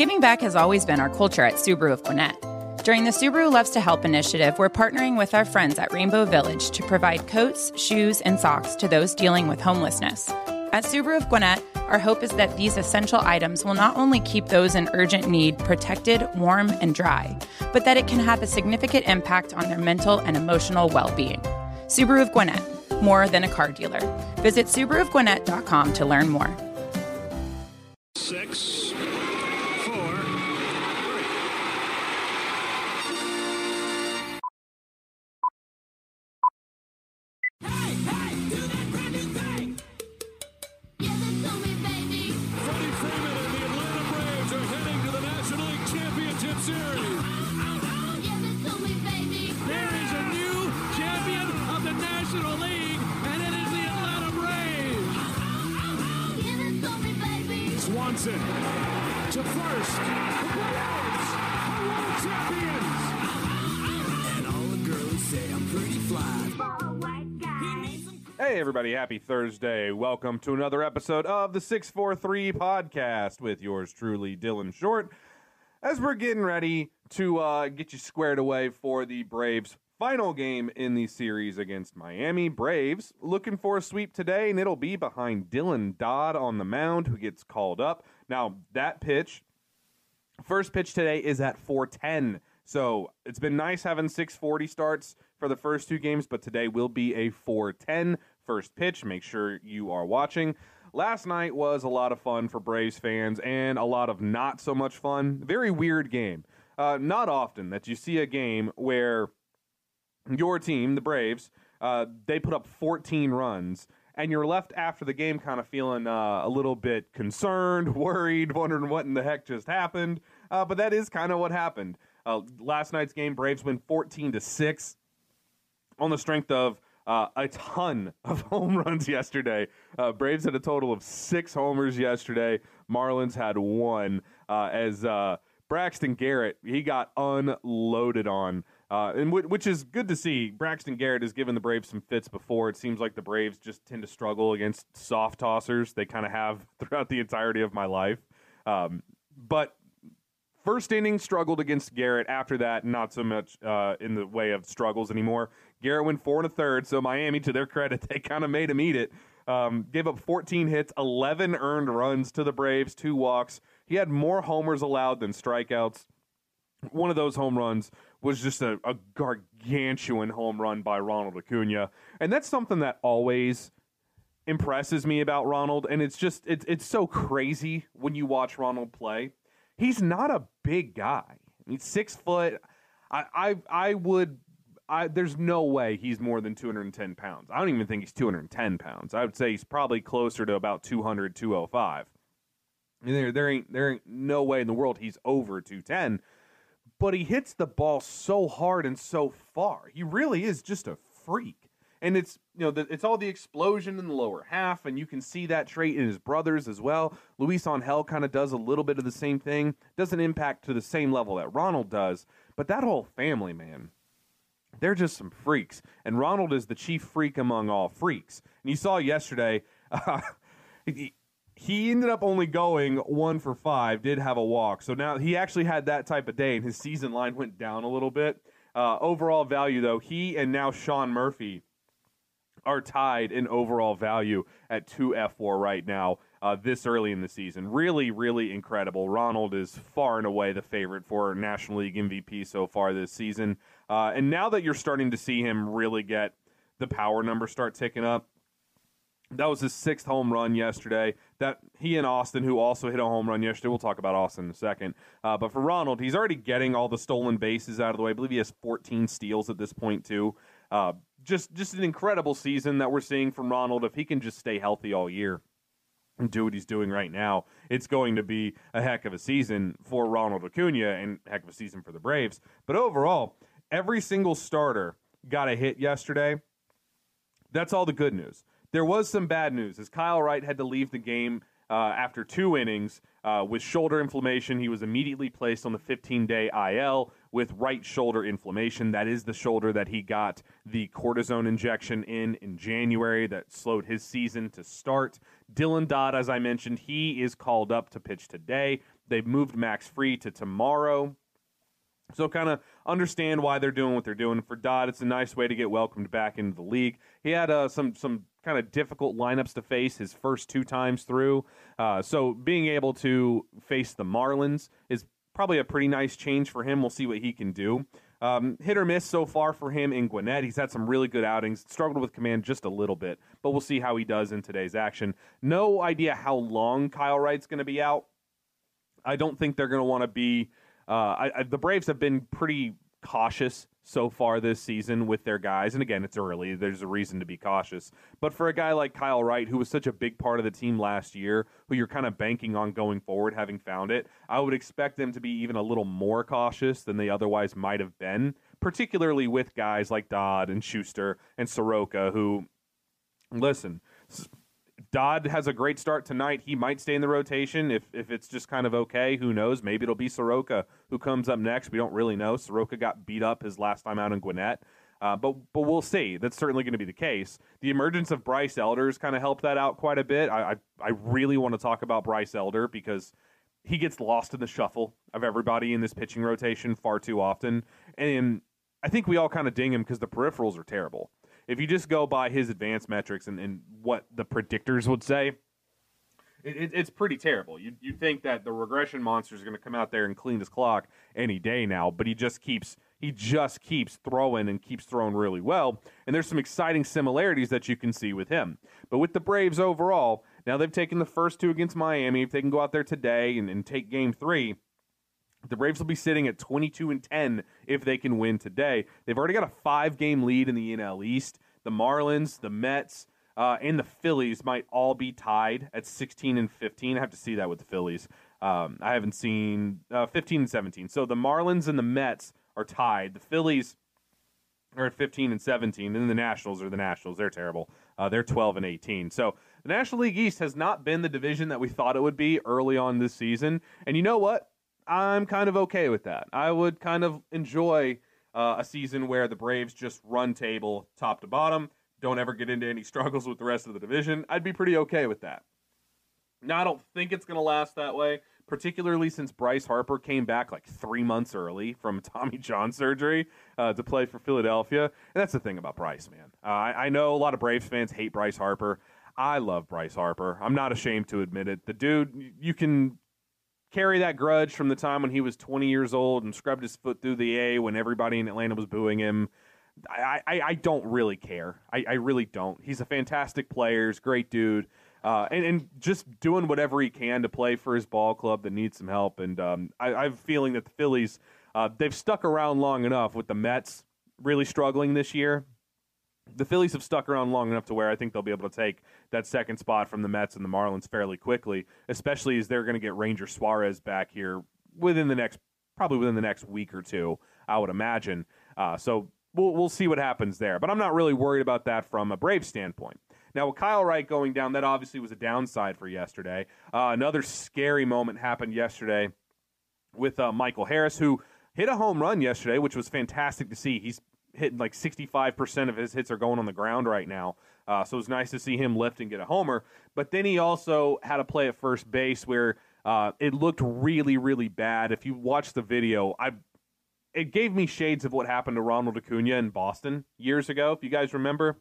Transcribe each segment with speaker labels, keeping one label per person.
Speaker 1: Giving back has always been our culture at Subaru of Gwinnett. During the Subaru Loves to Help initiative, we're partnering with our friends at Rainbow Village to provide coats, shoes, and socks to those dealing with homelessness. At Subaru of Gwinnett, our hope is that these essential items will not only keep those in urgent need protected, warm, and dry, but that it can have a significant impact on their mental and emotional well being. Subaru of Gwinnett, more than a car dealer. Visit SubaruofGwinnett.com to learn more.
Speaker 2: Six, to first.
Speaker 3: Hey, everybody, happy Thursday. Welcome to another episode of the 643 podcast with yours truly, Dylan Short. As we're getting ready to uh, get you squared away for the Braves' final game in the series against Miami, Braves looking for a sweep today, and it'll be behind Dylan Dodd on the mound, who gets called up. Now, that pitch, first pitch today is at 410. So it's been nice having 640 starts for the first two games, but today will be a 410 first pitch. Make sure you are watching. Last night was a lot of fun for Braves fans and a lot of not so much fun. Very weird game. Uh, not often that you see a game where your team, the Braves, uh, they put up 14 runs, and you're left after the game kind of feeling uh, a little bit concerned, worried, wondering what in the heck just happened. Uh, but that is kind of what happened. Uh, last night's game, Braves win 14 to six on the strength of uh, a ton of home runs yesterday. Uh, Braves had a total of six homers yesterday. Marlins had one. Uh, as Braxton Garrett, he got unloaded on, uh, and w- which is good to see. Braxton Garrett has given the Braves some fits before. It seems like the Braves just tend to struggle against soft tossers. They kind of have throughout the entirety of my life. Um, but First inning struggled against Garrett. After that, not so much uh, in the way of struggles anymore. Garrett went four and a third, so Miami, to their credit, they kind of made him eat it. Um, gave up 14 hits, 11 earned runs to the Braves, two walks. He had more homers allowed than strikeouts. One of those home runs was just a, a gargantuan home run by Ronald Acuna, and that's something that always impresses me about Ronald. And it's just it's it's so crazy when you watch Ronald play he's not a big guy. He's six foot. I, I, I would. I, there's no way he's more than 210 pounds. I don't even think he's 210 pounds. I would say he's probably closer to about 200, 205. And there, there ain't, there ain't no way in the world he's over 210. But he hits the ball so hard and so far. He really is just a freak and it's you know the, it's all the explosion in the lower half, and you can see that trait in his brothers as well. Luis Angel kind of does a little bit of the same thing, doesn't impact to the same level that Ronald does, but that whole family, man, they're just some freaks, and Ronald is the chief freak among all freaks. And you saw yesterday. Uh, he ended up only going one for five, did have a walk. So now he actually had that type of day, and his season line went down a little bit. Uh, overall value, though, he and now Sean Murphy are tied in overall value at 2 F4 right now, uh, this early in the season. Really, really incredible. Ronald is far and away the favorite for National League MVP so far this season. Uh, and now that you're starting to see him really get the power number start ticking up, that was his sixth home run yesterday. That he and Austin, who also hit a home run yesterday, we'll talk about Austin in a second. Uh, but for Ronald, he's already getting all the stolen bases out of the way. I believe he has 14 steals at this point too. Uh, just just an incredible season that we're seeing from Ronald. If he can just stay healthy all year and do what he's doing right now, it's going to be a heck of a season for Ronald Acuna and heck of a season for the Braves. But overall, every single starter got a hit yesterday. That's all the good news. There was some bad news as Kyle Wright had to leave the game uh, after two innings uh, with shoulder inflammation. He was immediately placed on the 15 day IL with right shoulder inflammation. That is the shoulder that he got the cortisone injection in in January that slowed his season to start. Dylan Dodd, as I mentioned, he is called up to pitch today. They've moved Max Fried to tomorrow. So kind of understand why they're doing what they're doing. For Dodd, it's a nice way to get welcomed back into the league. He had uh, some some kind of difficult lineups to face his first two times through. Uh, so being able to face the Marlins is probably a pretty nice change for him. We'll see what he can do. Um, hit or miss so far for him in Gwinnett. He's had some really good outings, struggled with command just a little bit, but we'll see how he does in today's action. No idea how long Kyle Wright's going to be out. I don't think they're going to want to be. Uh, I, I, the Braves have been pretty cautious so far this season with their guys. And again, it's early. There's a reason to be cautious. But for a guy like Kyle Wright, who was such a big part of the team last year, who you're kind of banking on going forward, having found it, I would expect them to be even a little more cautious than they otherwise might have been, particularly with guys like Dodd and Shuster and Soroka, who, listen, Dodd has a great start tonight. He might stay in the rotation if if it's just kind of okay. Who knows? Maybe it'll be Soroka who comes up next. We don't really know. Soroka got beat up his last time out in Gwinnett. Uh, but but we'll see. That's certainly going to be the case. The emergence of Bryce Elders kind of helped that out quite a bit. I, I, I really want to talk about Bryce Elder because he gets lost in the shuffle of everybody in this pitching rotation far too often, and I think we all kind of ding him because the peripherals are terrible if you just go by his advanced metrics and, and what the predictors would say, it, it, it's pretty terrible. You you think that the regression monster is going to come out there and clean his clock any day now, but he just keeps he just keeps throwing and keeps throwing really well. And there's some exciting similarities that you can see with him. But with the Braves overall, now they've taken the first two against Miami. If they can go out there today and, and take Game Three, the Braves will be sitting at 22 and 10 if they can win today. They've already got a five game lead in the NL East. The Marlins, the Mets, uh, and the Phillies might all be tied at 16 and 15. I have to see that with the Phillies. Um, I haven't seen uh, 15 and 17. So the Marlins and the Mets are tied. The Phillies are at 15 and 17, and the Nationals are the Nationals. They're terrible. Uh, they're 12 and 18. So the National League East has not been the division that we thought it would be early on this season. And you know what? I'm kind of okay with that. I would kind of enjoy uh, a season where the Braves just run table top to bottom, don't ever get into any struggles with the rest of the division. I'd be pretty okay with that. Now, I don't think it's going to last that way, particularly since Bryce Harper came back like three months early from Tommy John surgery uh, to play for Philadelphia. And that's the thing about Bryce, man. Uh, I, I know a lot of Braves fans hate Bryce Harper. I love Bryce Harper. I'm not ashamed to admit it. The dude, you can carry that grudge from the time when he was 20 years old and scrubbed his foot through the A when everybody in Atlanta was booing him. I, I, I don't really care. I, I really don't. He's a fantastic player. He's a great dude. Uh, and, and just doing whatever he can to play for his ball club that needs some help. And um, I, I have a feeling that the Phillies, uh, they've stuck around long enough with the Mets really struggling this year the Phillies have stuck around long enough to where I think they'll be able to take that second spot from the Mets and the Marlins fairly quickly, especially as they're going to get Ranger Suarez back here within the next probably within the next week or two, I would imagine. Uh, so we'll we'll see what happens there, but I'm not really worried about that from a Brave standpoint. Now, with Kyle Wright going down, that obviously was a downside for yesterday. Uh, another scary moment happened yesterday with uh, Michael Harris, who hit a home run yesterday, which was fantastic to see. He's hitting like 65% of his hits are going on the ground right now. Uh, so it's nice to see him lift and get a homer. But then he also had a play at first base where uh, it looked really, really bad. If you watch the video, I it gave me shades of what happened to Ronald Acuna in Boston years ago. If you guys remember,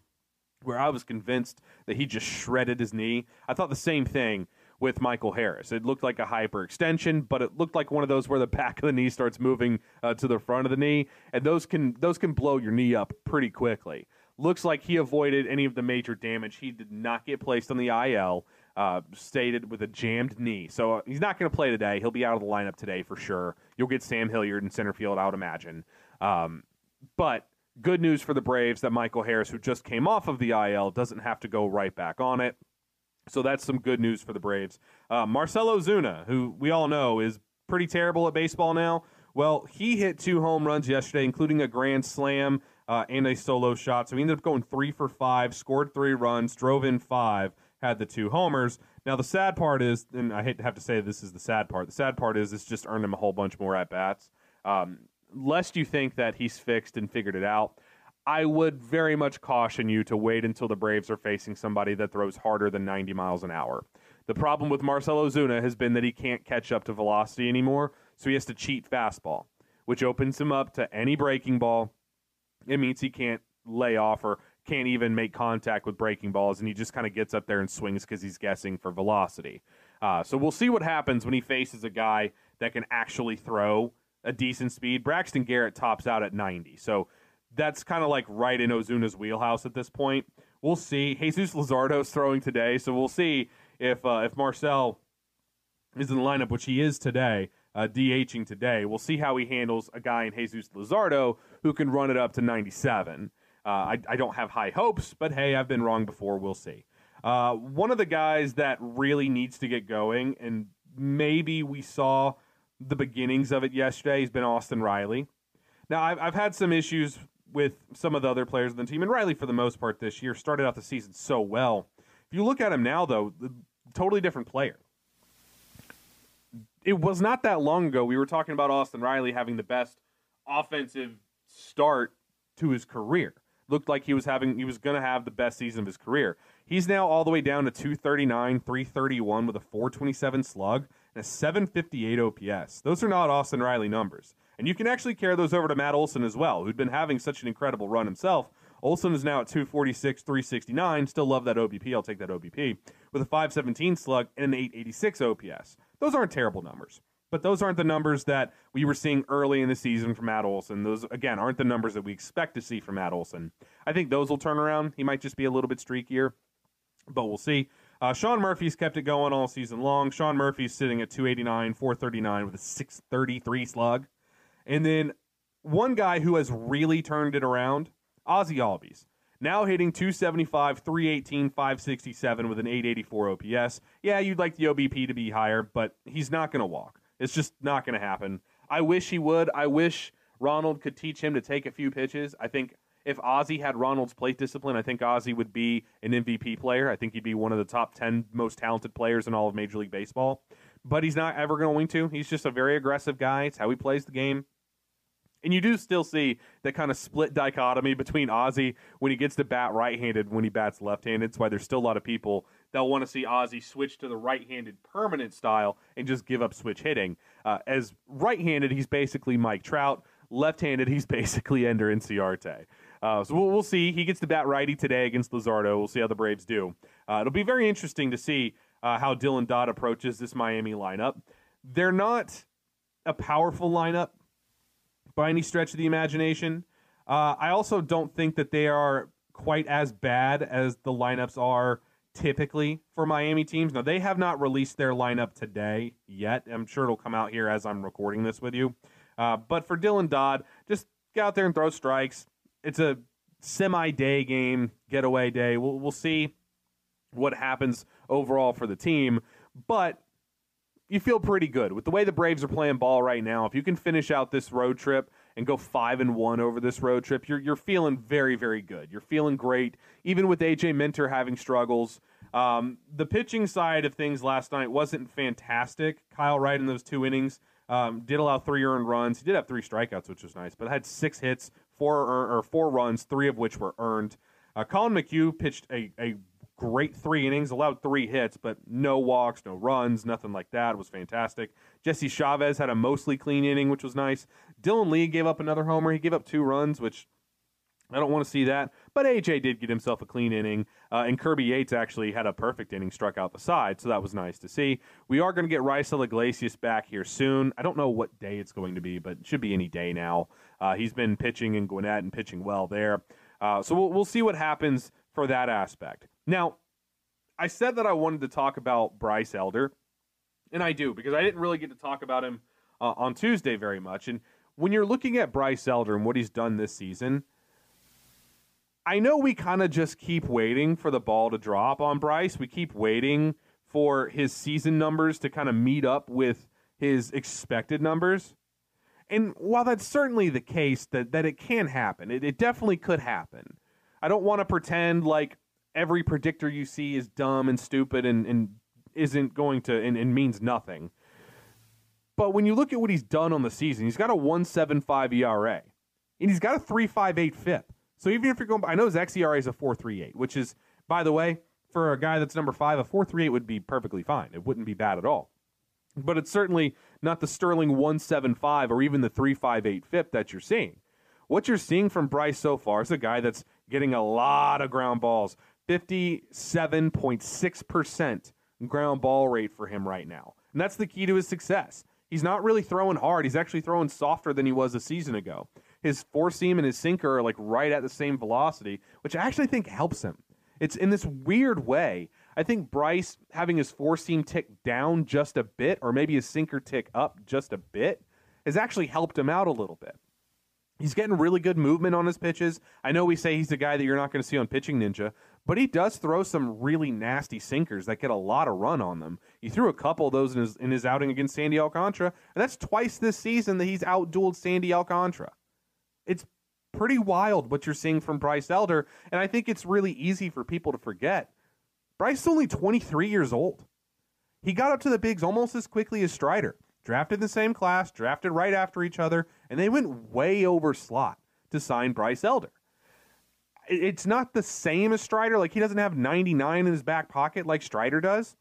Speaker 3: where I was convinced that he just shredded his knee. I thought the same thing with Michael Harris. It looked like a hyperextension, but it looked like one of those where the back of the knee starts moving uh, to the front of the knee, and those can those can blow your knee up pretty quickly. Looks like he avoided any of the major damage. He did not get placed on the IL. Uh, stated with a jammed knee, so uh, he's not going to play today. He'll be out of the lineup today for sure. You'll get Sam Hilliard in center field, I would imagine. Um, but good news for the Braves that Michael Harris, who just came off of the IL, doesn't have to go right back on it. So that's some good news for the Braves. Uh, Marcell Ozuna, who we all know is pretty terrible at baseball now. Well, he hit two home runs yesterday, including a grand slam uh, and a solo shot. So he ended up going three for five, scored three runs, drove in five, had the two homers. Now the sad part is, and I hate to have to say this is the sad part. The sad part is it's just earned him a whole bunch more at bats. Um, lest you think that he's fixed and figured it out. I would very much caution you to wait until the Braves are facing somebody that throws harder than 90 miles an hour. The problem with Marcelo Ozuna has been that he can't catch up to velocity anymore, so he has to cheat fastball, which opens him up to any breaking ball. It means he can't lay off or can't even make contact with breaking balls, and he just kind of gets up there and swings because he's guessing for velocity. Uh, so we'll see what happens when he faces a guy that can actually throw a decent speed. Braxton Garrett tops out at 90, so that's kind of like right in Ozuna's wheelhouse at this point. We'll see. Jesus Luzardo's throwing today, so we'll see if uh, if Marcell is in the lineup, which he is today, uh, DHing today. We'll see how he handles a guy in Jesus Luzardo who can run it up to 97. Uh, I, I, don't have high hopes, but hey, I've been wrong before. We'll see. Uh, one of the guys that really needs to get going, and maybe we saw the beginnings of it yesterday, has been Austin Riley. Now, I've, I've had some issues with some of the other players on the team, and Riley, for the most part, this year started out the season so well. If you look at him now, though, totally different player. It was not that long ago we were talking about Austin Riley having the best offensive start to his career. Looked like he was having he was going to have the best season of his career. He's now all the way down to 239, 331 with a 427 slug and a 758 OPS. Those are not Austin Riley numbers. And you can actually carry those over to Matt Olson as well, who'd been having such an incredible run himself. Olson is now at 246, 369. Still love that OBP. I'll take that OBP. With a 517 slug and an 886 OPS. Those aren't terrible numbers. But those aren't the numbers that we were seeing early in the season from Matt Olson. Those, again, aren't the numbers that we expect to see from Matt Olson. I think those will turn around. He might just be a little bit streakier, but we'll see. Uh, Sean Murphy's kept it going all season long. Sean Murphy's sitting at 289, 439 with a 633 slug. And then one guy who has really turned it around, Ozzy Albies. Now hitting 275, 318, 567 with an 884 OPS. Yeah, you'd like the OBP to be higher, but he's not going to walk. It's just not going to happen. I wish he would. I wish Ronald could teach him to take a few pitches. I think if Ozzy had Ronald's plate discipline, I think Ozzy would be an MVP player. I think he'd be one of the top 10 most talented players in all of Major League Baseball. But he's not ever going to. He's just a very aggressive guy. It's how he plays the game. And you do still see that kind of split dichotomy between Ozzy when he gets to bat right handed when he bats left handed. That's why there's still a lot of people that want to see Ozzy switch to the right handed permanent style and just give up switch hitting. Uh, as right handed, he's basically Mike Trout. Left handed, he's basically Ender Inciarte. Uh, so we'll, we'll, see. He gets to bat righty today against Luzardo. We'll see how the Braves do. Uh, it'll be very interesting to see uh, how Dylan Dodd approaches this Miami lineup. They're not a powerful lineup by any stretch of the imagination. Uh, I also don't think that they are quite as bad as the lineups are typically for Miami teams. Now, they have not released their lineup today yet. I'm sure it'll come out here as I'm recording this with you. Uh, but for Dylan Dodd, just get out there and throw strikes. It's a semi day game, getaway day. We'll, we'll see what happens overall for the team. But you feel pretty good with the way the Braves are playing ball right now. If you can finish out this road trip and go five and one over this road trip, you're you're feeling very very good. You're feeling great, even with AJ Minter having struggles. Um, the pitching side of things last night wasn't fantastic. Kyle Wright in those two innings um, did allow three earned runs. He did have three strikeouts, which was nice, but had six hits, four or four runs, three of which were earned. Uh, Collin McHugh pitched a, a great three innings, allowed three hits, but no walks, no runs, nothing like that. It was fantastic. Jesse Chavez had a mostly clean inning, which was nice. Dylan Lee gave up another homer. He gave up two runs, which I don't want to see that. But AJ did get himself a clean inning, uh, and Kirby Yates actually had a perfect inning, struck out the side, so that was nice to see. We are going to get Raisel Iglesias back here soon. I don't know what day it's going to be, but it should be any day now. Uh, he's been pitching in Gwinnett and pitching well there. Uh, so we'll, we'll see what happens for that aspect. Now, I said that I wanted to talk about Bryce Elder, and I do because I didn't really get to talk about him uh, on Tuesday very much. And when you're looking at Bryce Elder and what he's done this season, I know we kind of just keep waiting for the ball to drop on Bryce. We keep waiting for his season numbers to kind of meet up with his expected numbers. And while that's certainly the case that, that it can happen, it, it definitely could happen. I don't want to pretend like every predictor you see is dumb and stupid and, and isn't going to and, and means nothing. But when you look at what he's done on the season, he's got a 175 ERA and he's got a 358 FIP. So even if you're going, I know his xERA is a 438, which is, by the way, for a guy that's number five, a four three eight would be perfectly fine. It wouldn't be bad at all. But it's certainly not the Sterling one seven five or even the three five eight FIP that you're seeing. What you're seeing from Bryce so far is a guy that's getting a lot of ground balls, fifty seven point six percent ground ball rate for him right now, and that's the key to his success. He's not really throwing hard. He's actually throwing softer than he was a season ago. His four seam and his sinker are like right at the same velocity, which I actually think helps him. It's in this weird way. I think Bryce having his four seam tick down just a bit, or maybe his sinker tick up just a bit, has actually helped him out a little bit. He's getting really good movement on his pitches. I know we say he's the guy that you're not going to see on Pitching Ninja, but he does throw some really nasty sinkers that get a lot of run on them. He threw a couple of those in his, in his outing against Sandy Alcantara, and that's twice this season that he's outdueled Sandy Alcantara. It's pretty wild what you're seeing from Bryce Elder, and I think it's really easy for people to forget. Bryce is only 23 years old. He got up to the bigs almost as quickly as Strider. Drafted the same class, drafted right after each other, and they went way over slot to sign Bryce Elder. It's not the same as Strider. Like, he doesn't have 99 in his back pocket like Strider does.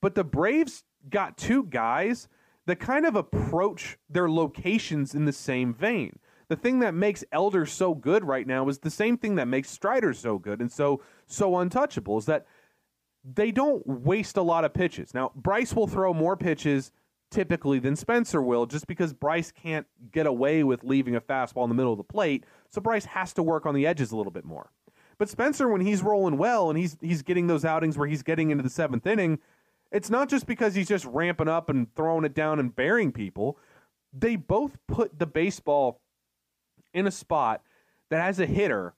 Speaker 3: But the Braves got two guys that kind of approach their locations in the same vein. The thing that makes Elder so good right now is the same thing that makes Strider so good and so so untouchable is that they don't waste a lot of pitches. Now, Bryce will throw more pitches typically than Spencer will just because Bryce can't get away with leaving a fastball in the middle of the plate, so Bryce has to work on the edges a little bit more. But Spencer when he's rolling well and he's he's getting those outings where he's getting into the 7th inning, it's not just because he's just ramping up and throwing it down and burying people. They both put the baseball in a spot that as a hitter,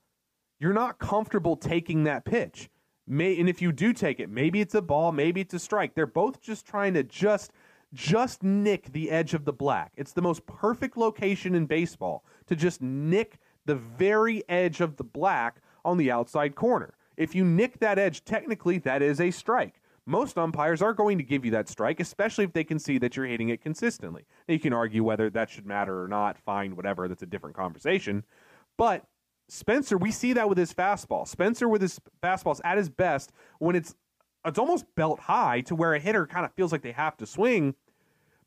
Speaker 3: you're not comfortable taking that pitch. May, and if you do take it, maybe it's a ball, maybe it's a strike. They're both just trying to just just nick the edge of the black. It's the most perfect location in baseball to just nick the very edge of the black on the outside corner. If you nick that edge, technically that is a strike. Most umpires are going to give you that strike, especially if they can see that you're hitting it consistently. Now, you can argue whether that should matter or not, fine, whatever, that's a different conversation. But Spencer, we see that with his fastball. Spencer with his fastballs at his best when it's it's almost belt high to where a hitter kind of feels like they have to swing,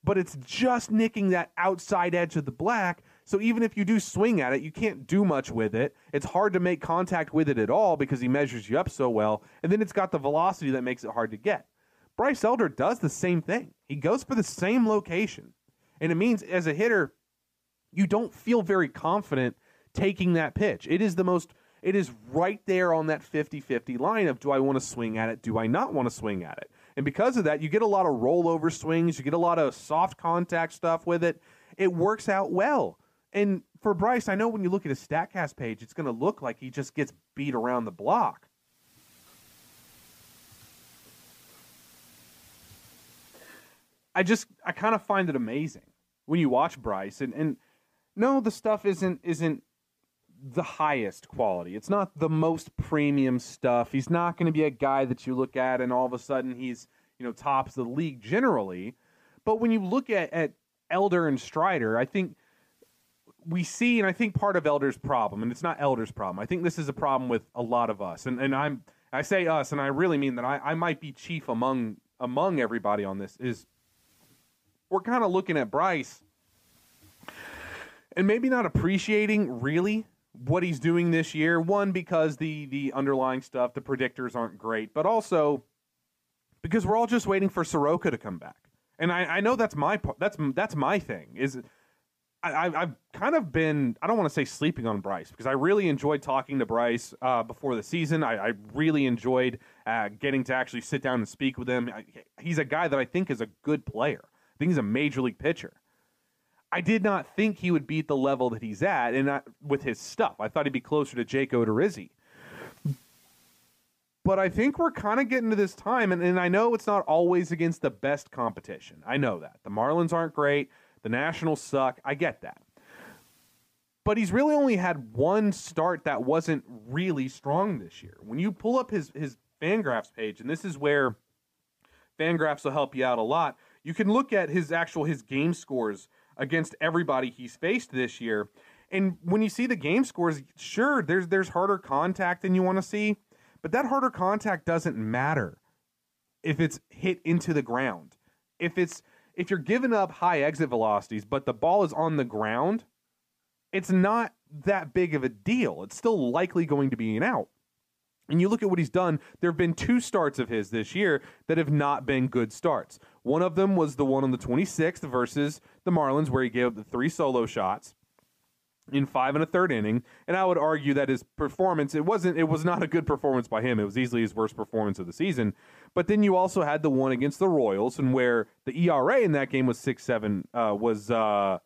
Speaker 3: but it's just nicking that outside edge of the black. So even if you do swing at it, you can't do much with it. It's hard to make contact with it at all because he measures you up so well, and then it's got the velocity that makes it hard to get. Bryce Elder does the same thing. He goes for the same location. And it means as a hitter, you don't feel very confident taking that pitch. It is the most it is right there on that 50-50 line of do I want to swing at it, do I not want to swing at it? And because of that, you get a lot of rollover swings, you get a lot of soft contact stuff with it. It works out well. And for Bryce, I know when you look at his StatCast page, it's going to look like he just gets beat around the block. I just I kind of find it amazing when you watch Bryce and and no the stuff isn't isn't the highest quality. It's not the most premium stuff. He's not going to be a guy that you look at and all of a sudden he's, you know, tops the league generally. But when you look at, at Elder and Strider, I think we see, and I think part of Elder's problem, and it's not Elder's problem. I think this is a problem with a lot of us, and and I'm I say us, and I really mean that I, I might be chief among among everybody on this. Is we're kind of looking at Bryce and maybe not appreciating really what he's doing this year. One because the the underlying stuff, the predictors aren't great, but also because we're all just waiting for Soroka to come back. And I, I know that's my that's that's my thing. Is I, I've kind of been I don't want to say sleeping on Bryce because I really enjoyed talking to Bryce uh, before the season. I, I really enjoyed uh, getting to actually sit down and speak with him. I, he's a guy that I think is a good player. I think he's a major league pitcher. I did not think he would be at the level that he's at, and I, with his stuff, I thought he'd be closer to Jake Odorizzi. But I think we're kind of getting to this time, and, and I know it's not always against the best competition. I know that the Marlins aren't great, the Nationals suck. I get that, but he's really only had one start that wasn't really strong this year. When you pull up his his Fangraphs page, and this is where Fangraphs will help you out a lot. You can look at his actual his game scores against everybody he's faced this year. And when you see the game scores, sure, there's there's harder contact than you want to see, But that harder contact doesn't matter if it's hit into the ground. If it's if you're giving up high exit velocities, but the ball is on the ground, it's not that big of a deal. It's still likely going to be an out. And you look at what he's done, there have been two starts of his this year that have not been good starts. One of them was the one on the 26th versus the Marlins, where he gave up the three solo shots in five and a third inning. And I would argue that his performance, it wasn't, it was not a good performance by him. It was easily his worst performance of the season. But then you also had the one against the Royals, and where the ERA in that game was six seven, uh, was uh,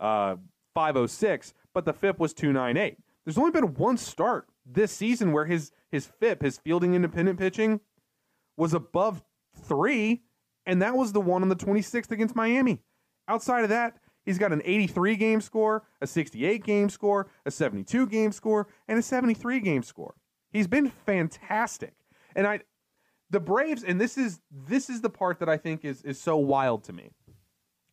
Speaker 3: uh, 506, but the FIP was 298. There's only been one start this season where his his FIP, his fielding independent pitching, was above three, and that was the one on the 26th against Miami. Outside of that, he's got an 83 game score, a 68 game score, a 72 game score, and a 73 game score. He's been fantastic. And I the Braves, and this is this is the part that I think is is so wild to me.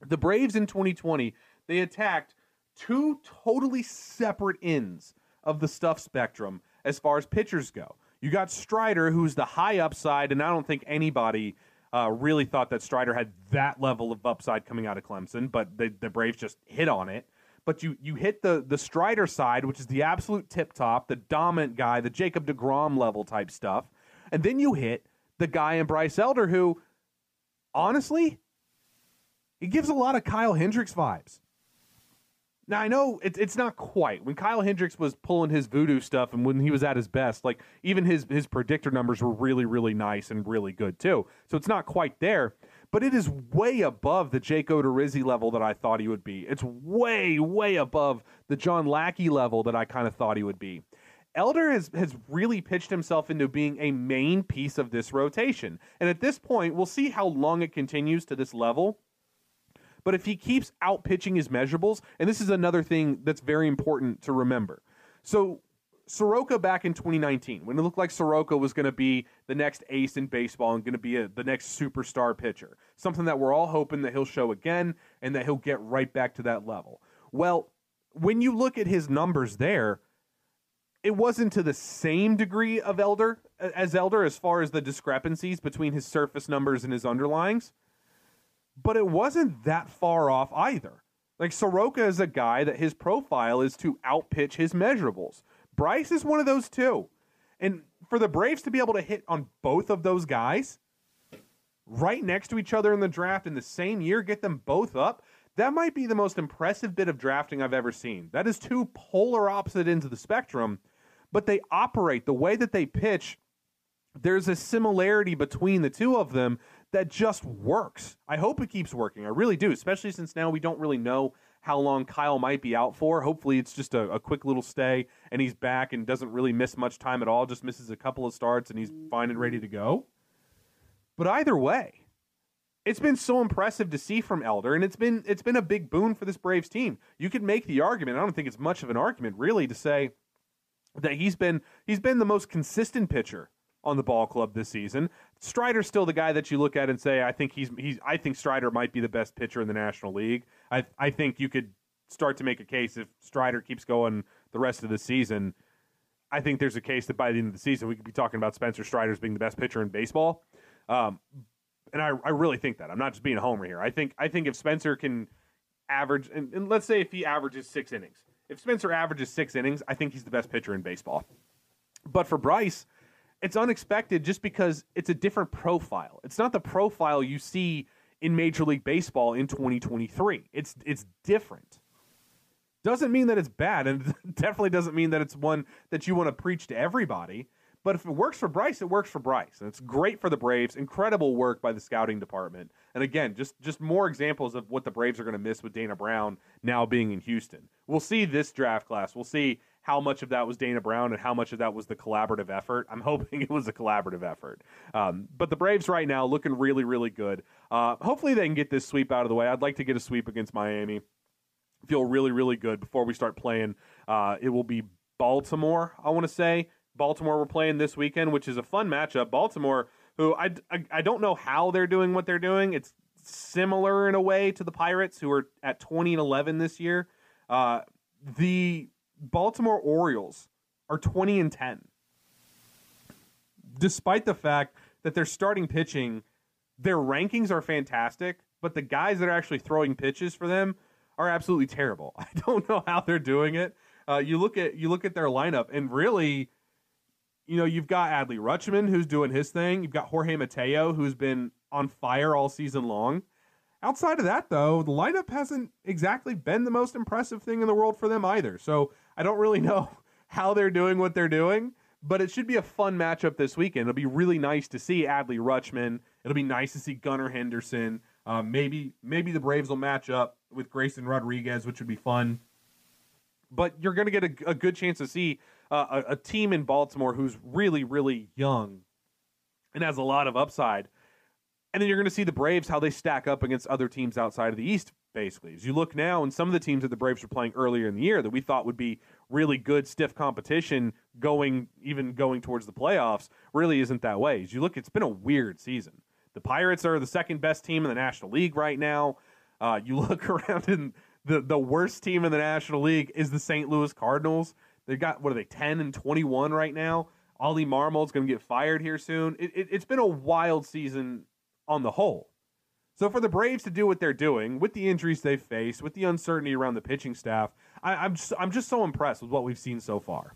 Speaker 3: The Braves in 2020, they attacked two totally separate ends of the stuff spectrum as far as pitchers go. You got Strider, who's the high upside, and I don't think anybody uh, really thought that Strider had that level of upside coming out of Clemson, but the, the Braves just hit on it. But you you hit the the Strider side, which is the absolute tip top, the dominant guy, the Jacob Degrom level type stuff, and then you hit the guy in Bryce Elder, who honestly, he gives a lot of Kyle Hendricks vibes. Now I know it's it's not quite when Kyle Hendricks was pulling his voodoo stuff and when he was at his best, like even his his predictor numbers were really really nice and really good too. So it's not quite there, but it is way above the Jake Odorizzi level that I thought he would be. It's way way above the John Lackey level that I kind of thought he would be. Elder has has really pitched himself into being a main piece of this rotation, and at this point, we'll see how long it continues to this level. But if he keeps out pitching his measurables, and this is another thing that's very important to remember. So Soroka back in 2019, when it looked like Soroka was going to be the next ace in baseball and going to be a, the next superstar pitcher, something that we're all hoping that he'll show again and that he'll get right back to that level. Well, when you look at his numbers there, it wasn't to the same degree of Elder as Elder as far as the discrepancies between his surface numbers and his underlyings but it wasn't that far off either. Like Soroka is a guy that his profile is to outpitch his measurables. Bryce is one of those too. And for the Braves to be able to hit on both of those guys right next to each other in the draft in the same year, get them both up, that might be the most impressive bit of drafting I've ever seen. That is two polar opposite ends of the spectrum, but they operate the way that they pitch. There's a similarity between the two of them that just works. I hope it keeps working. I really do, especially since now we don't really know how long Kyle might be out for. Hopefully, it's just a, a, quick little stay and he's back and doesn't really miss much time at all, just misses a couple of starts and he's fine and ready to go. But either way, it's been so impressive to see from Elder, and it's been it's been a big boon for this Braves team. You could make the argument. I don't think it's much of an argument, really, to say that he's been he's been the most consistent pitcher on the ball club this season. Strider's still the guy that you look at and say, I think he's he's I think Strider might be the best pitcher in the National League. I I think you could start to make a case if Strider keeps going the rest of the season. I think there's a case that by the end of the season we could be talking about Spencer Strider as being the best pitcher in baseball. Um, and I, I really think that. I'm not just being a homer here. I think I think if Spencer can average and, and let's say if he averages six innings. If Spencer averages six innings, I think he's the best pitcher in baseball. But for Bryce, it's unexpected just because it's a different profile. It's not the profile you see in Major League Baseball in 2023. It's it's different. Doesn't mean that it's bad, and definitely doesn't mean that it's one that you want to preach to everybody. But if it works for Bryce, it works for Bryce, and it's great for the Braves. Incredible work by the scouting department, and again, just just more examples of what the Braves are going to miss with Dana Brown now being in Houston. We'll see this draft class. We'll see how much of that was Dana Brown and how much of that was the collaborative effort. I'm hoping it was a collaborative effort. Um, but the Braves right now looking really, really good. Uh, hopefully they can get this sweep out of the way. I'd like to get a sweep against Miami. Feel really, really good before we start playing. Uh, it will be Baltimore, I want to say. Baltimore we're playing this weekend, which is a fun matchup. Baltimore, who I, I, I don't know how they're doing what they're doing. It's similar in a way to the Pirates, who are at 20 and 11 this year. Uh, the Baltimore Orioles are 20 and 10. despite the fact that they're starting pitching, their rankings are fantastic, but the guys that are actually throwing pitches for them are absolutely terrible. I don't know how they're doing it. Uh, you look at you look at their lineup, and really, you know, you've got Adley Rutschman who's doing his thing. You've got Jorge Mateo who's been on fire all season long. Outside of that, though, the lineup hasn't exactly been the most impressive thing in the world for them either. So I don't really know how they're doing what they're doing, but it should be a fun matchup this weekend. It'll be really nice to see Adley Rutschman. It'll be nice to see Gunnar Henderson. Uh, maybe maybe the Braves will match up with Grayson Rodriguez, which would be fun. But you're going to get a, a, good chance to see uh, a, a team in Baltimore who's really, really young and has a lot of upside. And then you're going to see the Braves how they stack up against other teams outside of the East. Basically, as you look now, and some of the teams that the Braves were playing earlier in the year that we thought would be really good, stiff competition going even going towards the playoffs, really isn't that way. As you look, it's been a weird season. The Pirates are the second best team in the National League right now. Uh, you look around and the the worst team in the National League is the St. Louis Cardinals. They've got what are they ten and twenty one right now. Oli Marmol's going to get fired here soon. It, it, it's been a wild season on the whole. So for the Braves to do what they're doing with the injuries they face, with the uncertainty around the pitching staff, I, am just, I'm just so impressed with what we've seen so far.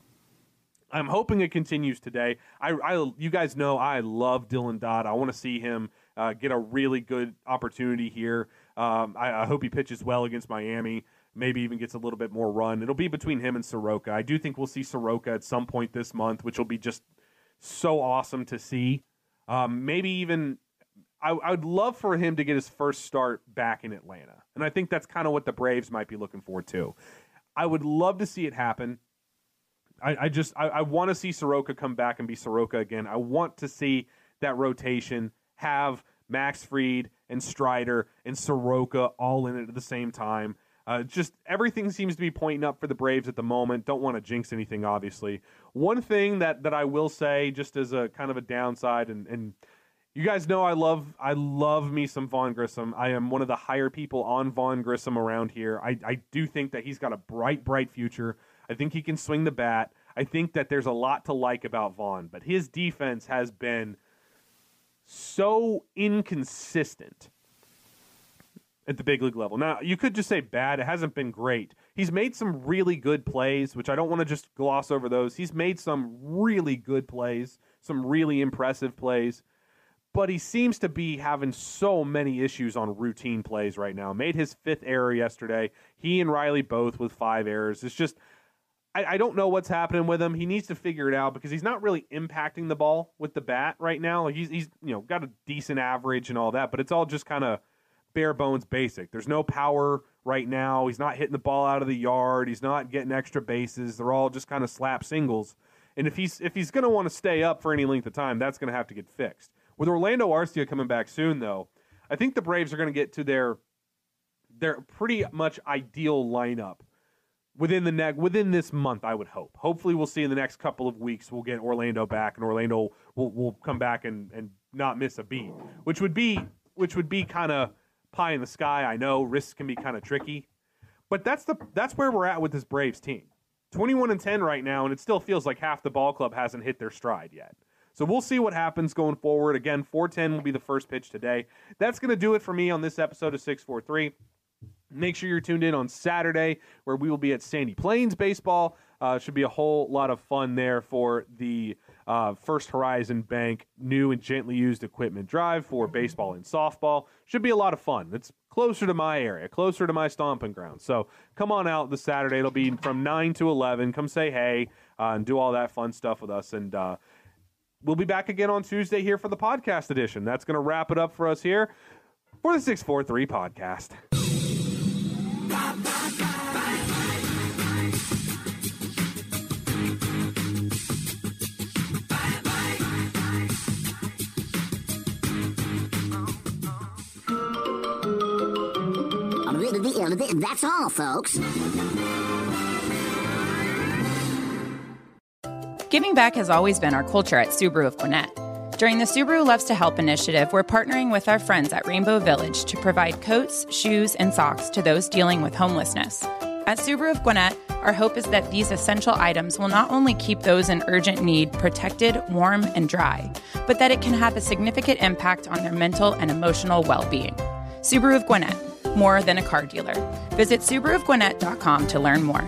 Speaker 3: I'm hoping it continues today. I, I you guys know I love Dylan Dodd. I want to see him uh, get a really good opportunity here. Um, I, I, hope he pitches well against Miami. Maybe even gets a little bit more run. It'll be between him and Soroka. I do think we'll see Soroka at some point this month, which will be just so awesome to see. Um, maybe even I, I, would love for him to get his first start back in Atlanta. And I think that's kind of what the Braves might be looking for too. I would love to see it happen. I, I just I, I want to see Soroka come back and be Soroka again. I want to see that rotation have Max Fried and Strider and Soroka all in it at the same time. Uh, just everything seems to be pointing up for the Braves at the moment. Don't want to jinx anything, obviously. One thing that, that I will say, just as a kind of a downside, and, and you guys know I love I love me some Vaughn Grissom. I am one of the higher people on Vaughn Grissom around here. I, I do think that he's got a bright, bright future. I think he can swing the bat. I think that there's a lot to like about Vaughn, but his defense has been so inconsistent at the big league level. Now, you could just say bad. It hasn't been great. He's made some really good plays, which I don't want to just gloss over those. He's made some really good plays, some really impressive plays but he seems to be having so many issues on routine plays right now. Made his fifth error yesterday. He and Riley both with five errors. It's just, I, I, don't know what's happening with him. He needs to figure it out because he's not really impacting the ball with the bat right now. He's, he's you know got a decent average and all that, but it's all just kind of bare bones basic. There's no power right now. He's not hitting the ball out of the yard. He's not getting extra bases. They're all just kind of slap singles. And if he's if he's going to want to stay up for any length of time, that's going to have to get fixed. With Orlando Arcia coming back soon, though, I think the Braves are going to get to their their pretty much ideal lineup within the next within this month. I would hope. Hopefully, we'll see in the next couple of weeks. We'll get Orlando back, and Orlando will will come back and and not miss a beat, which would be which would be kind of pie in the sky. I know risks can be kind of tricky, but that's the that's where we're at with this Braves team. 21 and 10 right now, and it still feels like half the ball club hasn't hit their stride yet. So we'll see what happens going forward. Again, 410 will be the first pitch today. That's going to do it for me on this episode of 643. Make sure you're tuned in on Saturday, where we will be at Sandy Plains Baseball. Uh, should be a whole lot of fun there for the uh, First Horizon Bank new and gently used equipment drive for baseball and softball. Should be a lot of fun. It's closer to my area, closer to my stomping ground. So come on out this Saturday. It'll be from 9 to 11. Come say hey uh, and do all that fun stuff with us. And uh, We'll be back again on Tuesday here for the podcast edition. That's going to wrap it up for us here for the 643 podcast.
Speaker 4: That's all, folks.
Speaker 1: Giving back has always been our culture at Subaru of Gwinnett. During the Subaru Loves to Help initiative, we're partnering with our friends at Rainbow Village to provide coats, shoes, and socks to those dealing with homelessness. At Subaru of Gwinnett, our hope is that these essential items will not only keep those in urgent need protected, warm, and dry, but that it can have a significant impact on their mental and emotional well being. Subaru of Gwinnett, more than a car dealer. Visit SubaruofGwinnett.com to learn more.